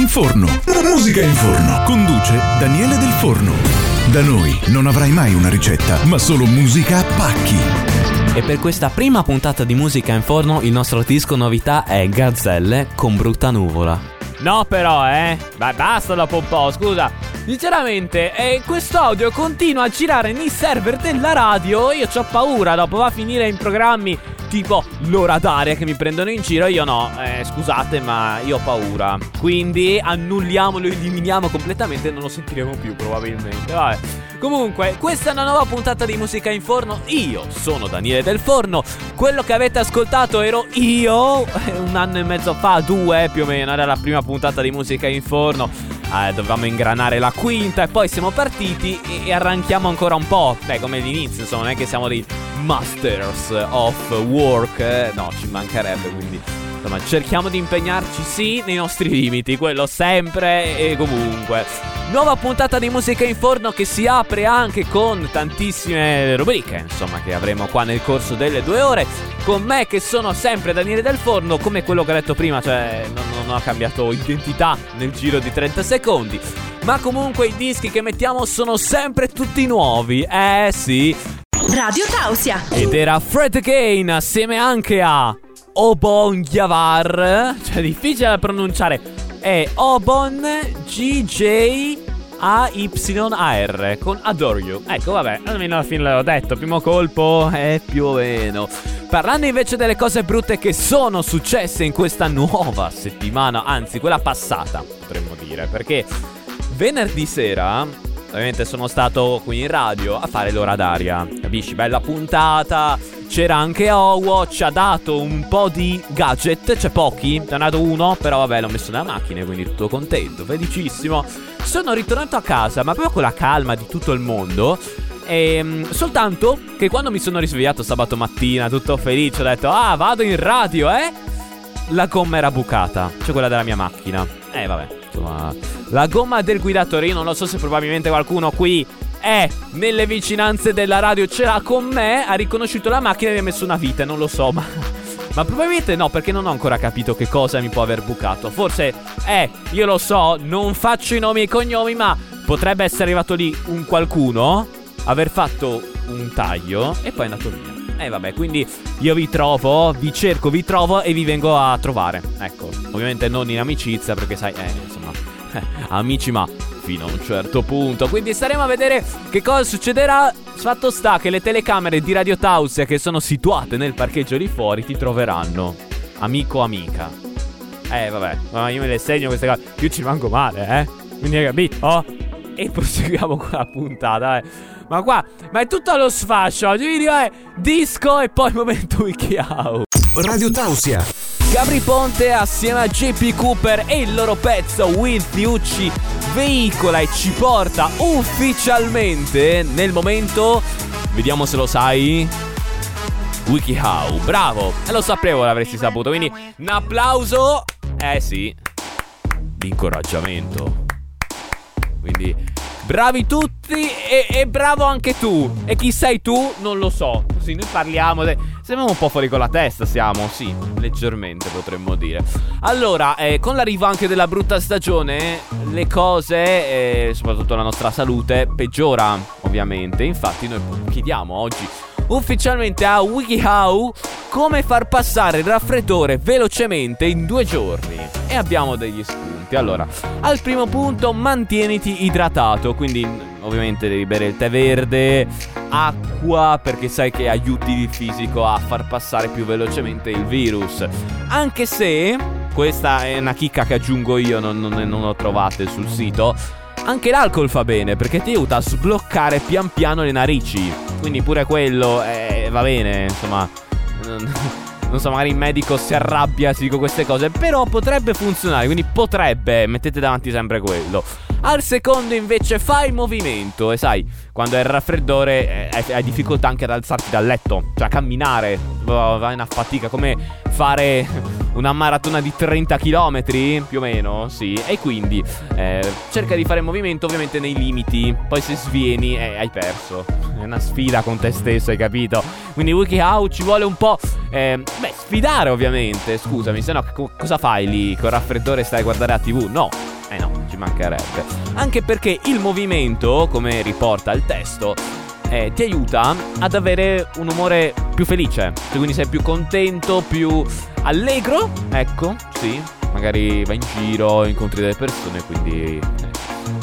in forno. Musica in forno. Conduce Daniele Del Forno. Da noi non avrai mai una ricetta, ma solo musica a pacchi. E per questa prima puntata di Musica in Forno il nostro disco novità è Gazzelle con brutta nuvola. No però, eh. Beh, basta dopo un po', scusa. Sinceramente, eh, questo audio continua a girare nei server della radio. Io ho paura, dopo va a finire in programmi tipo l'ora d'aria che mi prendono in giro. Io no, eh, scusate, ma io ho paura. Quindi annulliamolo, eliminiamo completamente e non lo sentiremo più, probabilmente. Vabbè. Comunque, questa è una nuova puntata di Musica in Forno. Io sono Daniele del Forno. Quello che avete ascoltato ero io eh, un anno e mezzo fa, due più o meno. Era la prima puntata di Musica in Forno eh, dovevamo ingranare la quinta e poi siamo partiti e, arranchiamo ancora un po'. Beh, come all'inizio, insomma, non è che siamo dei masters of work, eh? no, ci mancherebbe, quindi insomma, cerchiamo di impegnarci sì nei nostri limiti, quello sempre e comunque. Nuova puntata di musica in forno che si apre anche con tantissime rubriche, insomma, che avremo qua nel corso delle due ore. Con me che sono sempre Daniele del Forno, come quello che ho detto prima, cioè non, non ho cambiato identità nel giro di 30 secondi. Ma comunque i dischi che mettiamo sono sempre tutti nuovi, eh sì. Radio Tausia. Ed era Fred Kane assieme anche a Obon Yavar, cioè difficile da pronunciare è Obon GJ AYAR con Adore You. Ecco, vabbè, almeno alla fine l'ho detto. Primo colpo è più o meno. Parlando invece delle cose brutte che sono successe in questa nuova settimana, anzi quella passata, potremmo dire, perché venerdì sera ovviamente sono stato qui in radio a fare l'ora d'aria. Capisci? Bella puntata c'era anche Owo, ci ha dato un po' di gadget, c'è pochi, ne ha dato uno, però vabbè l'ho messo nella macchina, quindi tutto contento, felicissimo. Sono ritornato a casa, ma proprio con la calma di tutto il mondo. E, ehm, soltanto che quando mi sono risvegliato sabato mattina, tutto felice, ho detto, ah, vado in radio, eh? La gomma era bucata, cioè quella della mia macchina. Eh, vabbè, insomma, la gomma del guidatore, io non lo so se probabilmente qualcuno qui è nelle vicinanze della radio, ce l'ha con me, ha riconosciuto la macchina e mi ha messo una vite, non lo so, ma... Ma probabilmente no, perché non ho ancora capito che cosa mi può aver bucato. Forse, eh, io lo so, non faccio i nomi e i cognomi, ma potrebbe essere arrivato lì un qualcuno, aver fatto un taglio e poi è andato via. E eh, vabbè, quindi io vi trovo, vi cerco, vi trovo e vi vengo a trovare. Ecco, ovviamente non in amicizia, perché sai, eh, amici ma fino a un certo punto. Quindi staremo a vedere che cosa succederà. Fatto sta che le telecamere di Radio Tausia che sono situate nel parcheggio lì fuori ti troveranno. Amico, amica. Eh, vabbè, ma io me le segno queste cose. Io ci rimango male, eh. Quindi hai capito? Oh? E proseguiamo con la puntata, eh. Ma qua, ma è tutto allo sfascio. Oggi video è disco e poi momento wikihow. Radio Tausia. Gabri Ponte assieme a JP Cooper e il loro pezzo With You ci veicola e ci porta ufficialmente nel momento, vediamo se lo sai, WikiHow. Bravo, e lo sapevo l'avresti saputo, quindi un applauso, eh sì, di incoraggiamento. Quindi bravi tutti e, e bravo anche tu. E chi sei tu non lo so. Così noi parliamo... De- Siamo un po' fuori con la testa, siamo, sì, leggermente potremmo dire. Allora, eh, con l'arrivo anche della brutta stagione, le cose, eh, soprattutto la nostra salute, peggiora, ovviamente. Infatti noi chiediamo oggi ufficialmente a WikiHow come far passare il raffreddore velocemente in due giorni. E abbiamo degli spunti. Allora, al primo punto, mantieniti idratato, quindi ovviamente devi bere il tè verde, acqua, perché sai che aiuti il fisico a far passare più velocemente il virus. Anche se, questa è una chicca che aggiungo io, non, non, non lo trovate sul sito. Anche l'alcol fa bene perché ti aiuta a sbloccare pian piano le narici. Quindi pure quello eh, va bene, insomma. Non so, magari il medico si arrabbia se dico queste cose. Però potrebbe funzionare. Quindi potrebbe. Mettete davanti sempre quello. Al secondo invece fai movimento e sai, quando hai il raffreddore eh, hai difficoltà anche ad alzarti dal letto, cioè camminare, vai una fatica come fare una maratona di 30 km più o meno, sì, e quindi eh, cerca di fare movimento ovviamente nei limiti, poi se svieni eh, hai perso, è una sfida con te stesso, hai capito? Quindi WikiHow ci vuole un po', eh, beh, sfidare ovviamente, scusami, se no co- cosa fai lì col raffreddore stai a guardare la tv? No mancherebbe. Anche perché il movimento, come riporta il testo, eh, ti aiuta ad avere un umore più felice. Cioè, quindi sei più contento, più allegro. Ecco, sì. Magari vai in giro, incontri delle persone, quindi.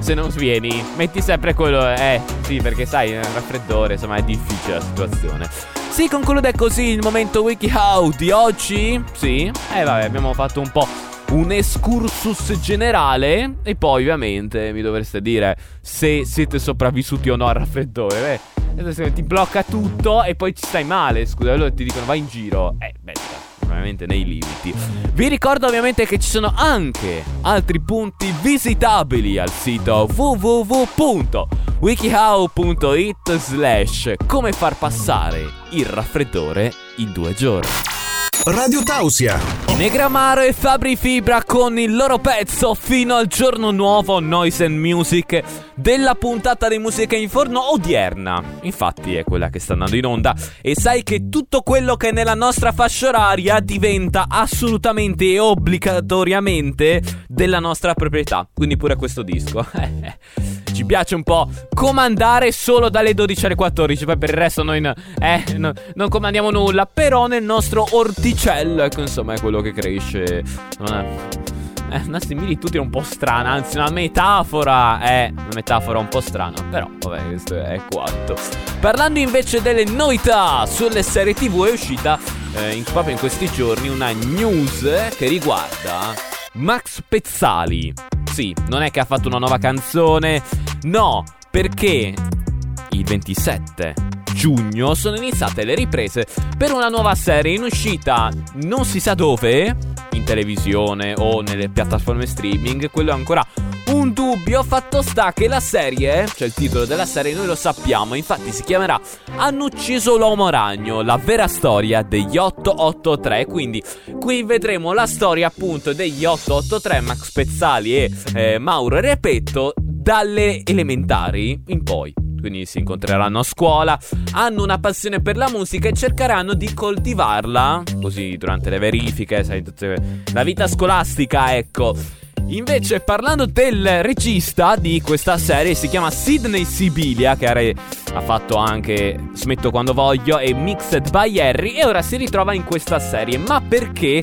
Se non svieni, metti sempre quello. Eh, sì, perché sai, è un raffreddore, insomma, è difficile la situazione. Si conclude così il momento WikiHow di oggi. Sì. Eh, vabbè, abbiamo fatto un po' un excursus generale e poi ovviamente mi dovreste dire se siete sopravvissuti o no al raffreddore. Beh, adesso ti blocca tutto e poi ci stai male, scusa, allora ti dicono vai in giro. Eh, beh, ovviamente nei limiti. Vi ricordo ovviamente che ci sono anche altri punti visitabili al sito www.wikihow.it slash come far passare il raffreddore in due giorni. Radio Tausia. Negramaro e Fabri Fibra con il loro pezzo fino al giorno nuovo Noise and Music della puntata di musica in forno odierna. Infatti è quella che sta andando in onda e sai che tutto quello che è nella nostra fascia oraria diventa assolutamente e obbligatoriamente della nostra proprietà. Quindi pure questo disco. Ci piace un po' comandare solo dalle 12 alle 14, poi per il resto noi no- eh, no- non comandiamo nulla, però nel nostro orticello, ecco insomma è quello che cresce. Non è... Eh, una similitudine un po' strana, anzi una metafora, è una metafora un po' strana, però vabbè questo è quanto. Parlando invece delle novità sulle serie tv è uscita eh, in- proprio in questi giorni una news che riguarda Max Pezzali. Sì, non è che ha fatto una nuova canzone, no, perché il 27 giugno sono iniziate le riprese per una nuova serie in uscita. Non si sa dove, in televisione o nelle piattaforme streaming, quello è ancora un dubbio. Fatto sta che la serie, cioè il titolo della serie, noi lo sappiamo, infatti si chiamerà Hanno ucciso l'uomo ragno, la vera storia degli 883. Quindi qui vedremo la storia appunto degli 883, Max Pezzali e eh, Mauro Repetto dalle elementari in poi. Quindi si incontreranno a scuola, hanno una passione per la musica e cercheranno di coltivarla. Così durante le verifiche, sai, la vita scolastica, ecco. Invece, parlando del regista di questa serie, si chiama Sidney Sibilia, che re- ha fatto anche Smetto quando voglio e Mixed by Harry, e ora si ritrova in questa serie. Ma perché?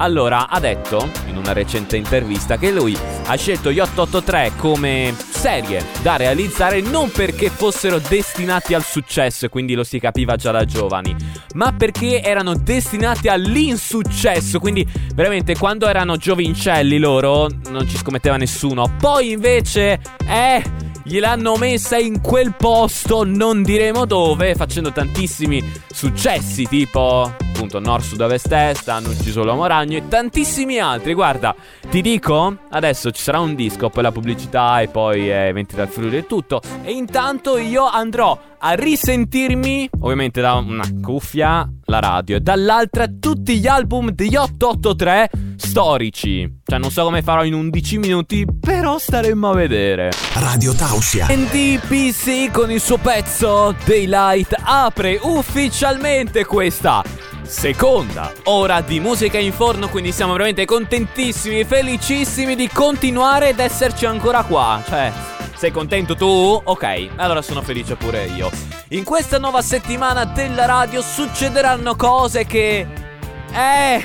Allora, ha detto in una recente intervista che lui ha scelto gli 883 come serie da realizzare non perché fossero destinati al successo, e quindi lo si capiva già da giovani, ma perché erano destinati all'insuccesso. Quindi, veramente, quando erano giovincelli loro, non ci scommetteva nessuno. Poi, invece, eh. Gliel'hanno messa in quel posto, non diremo dove, facendo tantissimi successi, tipo appunto Nord, Sud, Ovest, Est, hanno ucciso l'uomo ragno e tantissimi altri. Guarda, ti dico, adesso ci sarà un disco, poi la pubblicità e poi eh, eventi dal Friuli e tutto. E intanto io andrò a risentirmi, ovviamente da una cuffia, la radio, e dall'altra tutti gli album degli 883 storici. Cioè, non so come farò in 11 minuti, però staremmo a vedere. Radio Tausia. NDPC con il suo pezzo Daylight apre ufficialmente questa seconda ora di musica in forno, quindi siamo veramente contentissimi e felicissimi di continuare ed esserci ancora qua. Cioè, sei contento tu? Ok, allora sono felice pure io. In questa nuova settimana della radio succederanno cose che... Eh...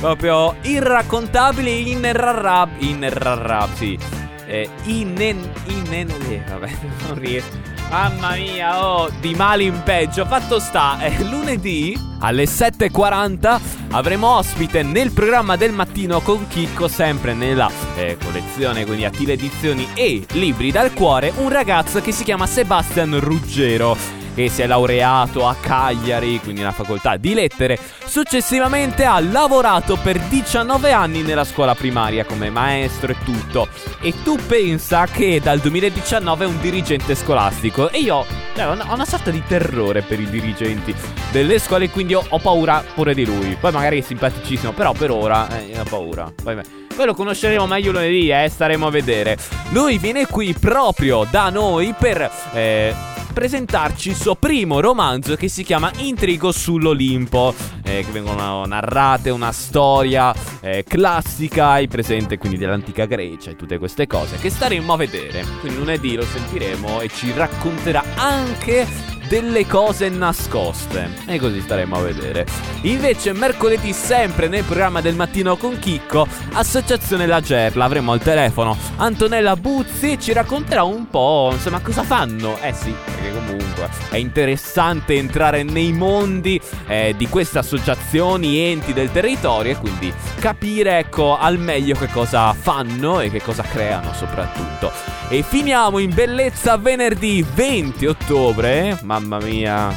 Proprio irraccontabili, inerrarrab... Inerrarrab, sì. Eh, inen... inen... eh, vabbè, non riesco. Mamma mia, oh, di male in peggio. Fatto sta, eh, lunedì alle 7.40 avremo ospite nel programma del mattino con Chicco, sempre nella eh, collezione, quindi Attile Edizioni e Libri dal Cuore, un ragazzo che si chiama Sebastian Ruggero che si è laureato a Cagliari, quindi nella facoltà di lettere. Successivamente ha lavorato per 19 anni nella scuola primaria come maestro e tutto. E tu pensa che dal 2019 è un dirigente scolastico. E io cioè, ho una, una sorta di terrore per i dirigenti delle scuole, quindi ho, ho paura pure di lui. Poi magari è simpaticissimo, però per ora eh, ho paura. Poi, poi lo conosceremo meglio lunedì, eh, staremo a vedere. Lui viene qui proprio da noi per... Eh, presentarci il suo primo romanzo che si chiama Intrigo sull'Olimpo, eh, che vengono narrate una storia eh, classica e presente quindi dell'antica Grecia e tutte queste cose che staremo a vedere. Quindi lunedì lo sentiremo e ci racconterà anche delle cose nascoste. E così staremo a vedere. Invece, mercoledì, sempre nel programma del mattino con Chicco, Associazione La Gerla, avremo al telefono Antonella Buzzi ci racconterà un po', insomma, cosa fanno. Eh sì, perché comunque è interessante entrare nei mondi eh, di queste associazioni, enti del territorio e quindi capire, ecco, al meglio che cosa fanno e che cosa creano soprattutto. E finiamo in bellezza venerdì 20 ottobre, mamma mia,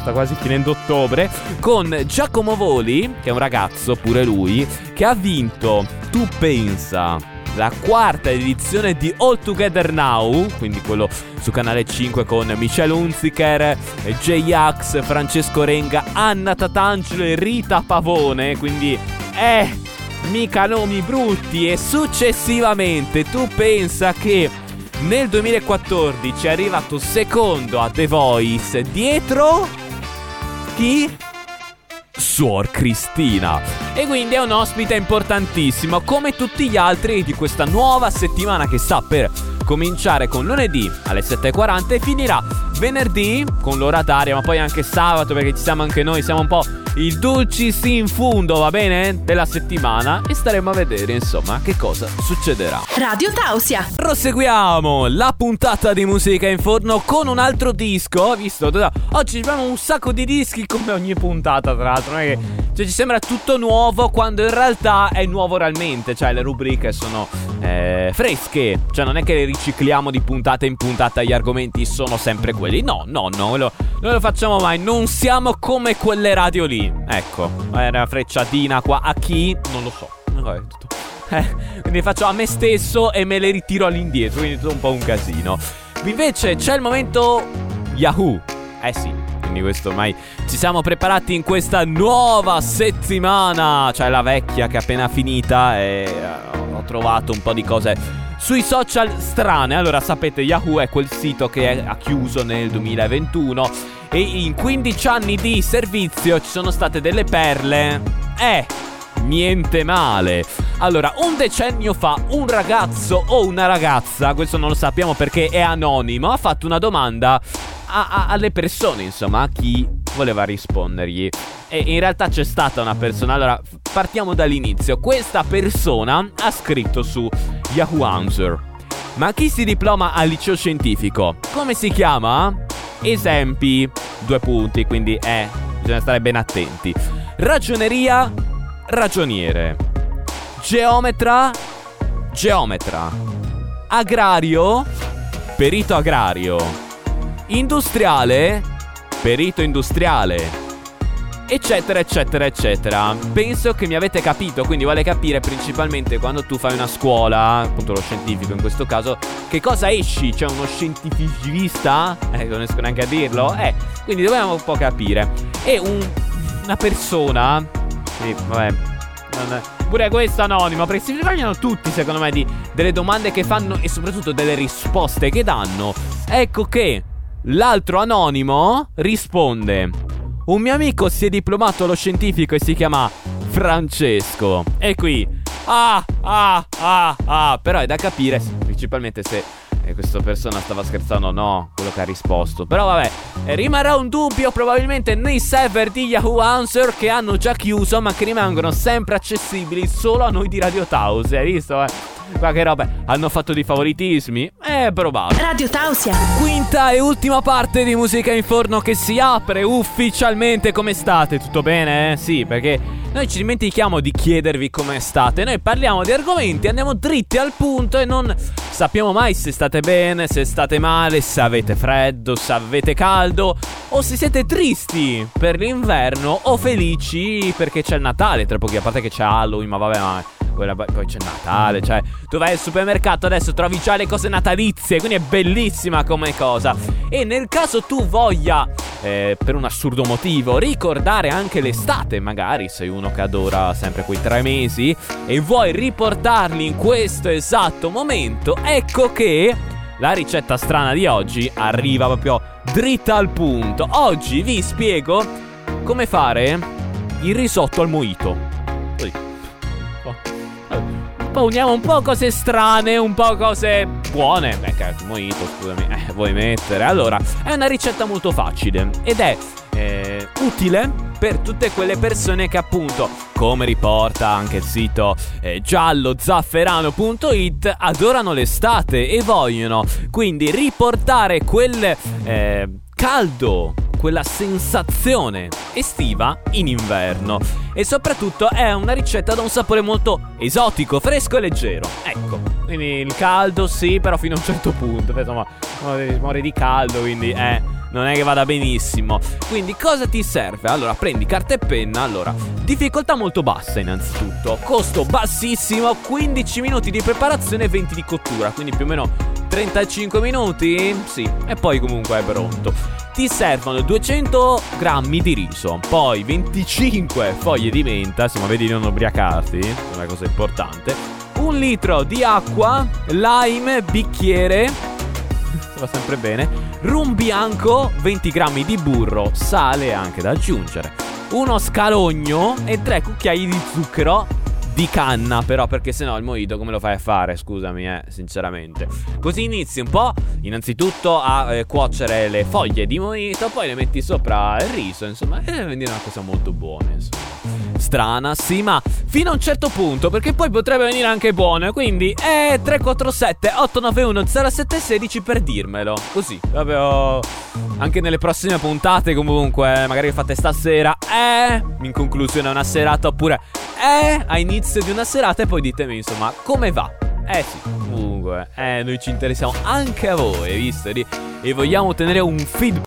sta quasi finendo ottobre, con Giacomo Voli, che è un ragazzo, pure lui, che ha vinto, tu pensa, la quarta edizione di All Together Now, quindi quello su canale 5 con Michelle Unziker, J-Ax, Francesco Renga, Anna Tatangelo e Rita Pavone, quindi eh, mica nomi brutti. E successivamente tu pensa che nel 2014 è arrivato secondo a The Voice dietro chi? Suor Cristina. E quindi è un ospite importantissimo, come tutti gli altri di questa nuova settimana che sta per cominciare con lunedì alle 7.40 e finirà venerdì con l'orataria, ma poi anche sabato perché ci siamo anche noi, siamo un po' il dulcis in fundo, va bene? Della settimana e staremo a vedere, insomma, che cosa succederà. Radio Tausia. Proseguiamo la puntata di musica in forno con un altro disco. Visto, oggi abbiamo un sacco di dischi come ogni puntata, tra l'altro. Non è che cioè, ci sembra tutto nuovo quando in realtà è nuovo realmente. Cioè, le rubriche sono eh, fresche. Cioè, non è che le ricicliamo di puntata in puntata. Gli argomenti sono sempre quelli. No, no, no. Lo, non lo facciamo mai. Non siamo come quelle radio lì. Ecco, è una frecciatina qua. A chi? Non lo so. Vabbè, tutto. Eh, faccio a me stesso e me le ritiro all'indietro. Quindi tutto un po' un casino. Invece c'è il momento Yahoo. Eh sì, quindi questo ormai ci siamo preparati in questa nuova settimana. Cioè la vecchia che è appena finita e uh, ho trovato un po' di cose sui social strane. Allora sapete, Yahoo è quel sito che ha chiuso nel 2021 e in 15 anni di servizio ci sono state delle perle. Eh, niente male. Allora, un decennio fa un ragazzo o una ragazza, questo non lo sappiamo perché è anonimo, ha fatto una domanda a, a, alle persone, insomma, a chi voleva rispondergli. E in realtà c'è stata una persona. Allora, partiamo dall'inizio. Questa persona ha scritto su Yahoo Answer. Ma chi si diploma al liceo scientifico? Come si chiama? Esempi, due punti, quindi eh, bisogna stare ben attenti. Ragioneria, ragioniere. Geometra, geometra. Agrario, perito agrario. Industriale, perito industriale eccetera eccetera eccetera. Penso che mi avete capito quindi vuole capire principalmente quando tu fai una scuola appunto lo scientifico in questo caso che cosa esci? C'è uno scientificista? Eh non riesco neanche a dirlo. Eh quindi dobbiamo un po' capire. E un, una persona quindi vabbè pure questo anonimo perché si vergognano tutti secondo me di, delle domande che fanno e soprattutto delle risposte che danno. Ecco che l'altro anonimo risponde un mio amico si è diplomato allo scientifico e si chiama Francesco. E qui. Ah, ah, ah, ah. Però è da capire, principalmente se eh, questa persona stava scherzando o no, quello che ha risposto. Però vabbè, eh, rimarrà un dubbio probabilmente nei server di Yahoo Answer che hanno già chiuso, ma che rimangono sempre accessibili solo a noi di Radio Taus. Hai visto, eh? Qua che roba, hanno fatto dei favoritismi? È probabile. Radio Tausia. Quinta e ultima parte di Musica in Forno che si apre ufficialmente. Come state? Tutto bene? Eh? Sì, perché noi ci dimentichiamo di chiedervi come state. Noi parliamo di argomenti, andiamo dritti al punto e non sappiamo mai se state bene, se state male, se avete freddo, se avete caldo o se siete tristi per l'inverno o felici perché c'è il Natale. Tra pochi, a parte che c'è Halloween, ma vabbè, ma poi c'è Natale, cioè tu vai al supermercato adesso trovi già le cose natalizie, quindi è bellissima come cosa. E nel caso tu voglia, eh, per un assurdo motivo, ricordare anche l'estate, magari sei uno che adora sempre quei tre mesi e vuoi riportarli in questo esatto momento, ecco che la ricetta strana di oggi arriva proprio dritta al punto. Oggi vi spiego come fare il risotto al mojito. Uniamo un po' cose strane, un po' cose buone. Beh, che mojito, scusami, eh, vuoi mettere. Allora, è una ricetta molto facile ed è eh, utile per tutte quelle persone che appunto, come riporta anche il sito eh, giallozafferano.it, adorano l'estate e vogliono quindi riportare quel eh, caldo quella sensazione estiva in inverno. E soprattutto è una ricetta da un sapore molto esotico, fresco e leggero. Ecco, quindi il caldo sì, però fino a un certo punto. Insomma, muore di caldo, quindi eh, non è che vada benissimo. Quindi cosa ti serve? Allora, prendi carta e penna. Allora, difficoltà molto bassa innanzitutto. Costo bassissimo, 15 minuti di preparazione e 20 di cottura. Quindi più o meno 35 minuti? Sì, e poi comunque è pronto ti servono 200 grammi di riso, poi 25 foglie di menta, insomma vedi di non ubriacarti, è una cosa importante, un litro di acqua, lime, bicchiere, va sempre bene, rum bianco, 20 grammi di burro, sale anche da aggiungere, uno scalogno e 3 cucchiai di zucchero di canna, però, perché sennò il mojito come lo fai a fare? Scusami, eh, sinceramente. Così inizi un po', innanzitutto, a eh, cuocere le foglie di mojito, poi le metti sopra il riso, insomma, e deve venire una cosa molto buona, insomma. Strana, sì, ma fino a un certo punto, perché poi potrebbe venire anche buono. Quindi, eh, 347 891 0716 per dirmelo. Così, proprio. Anche nelle prossime puntate, comunque, magari fate stasera, eh, in conclusione una serata, oppure eh, a inizio di una serata e poi ditemi insomma come va. Eh sì, comunque, eh, noi ci interessiamo anche a voi, visto? E vogliamo ottenere un feedback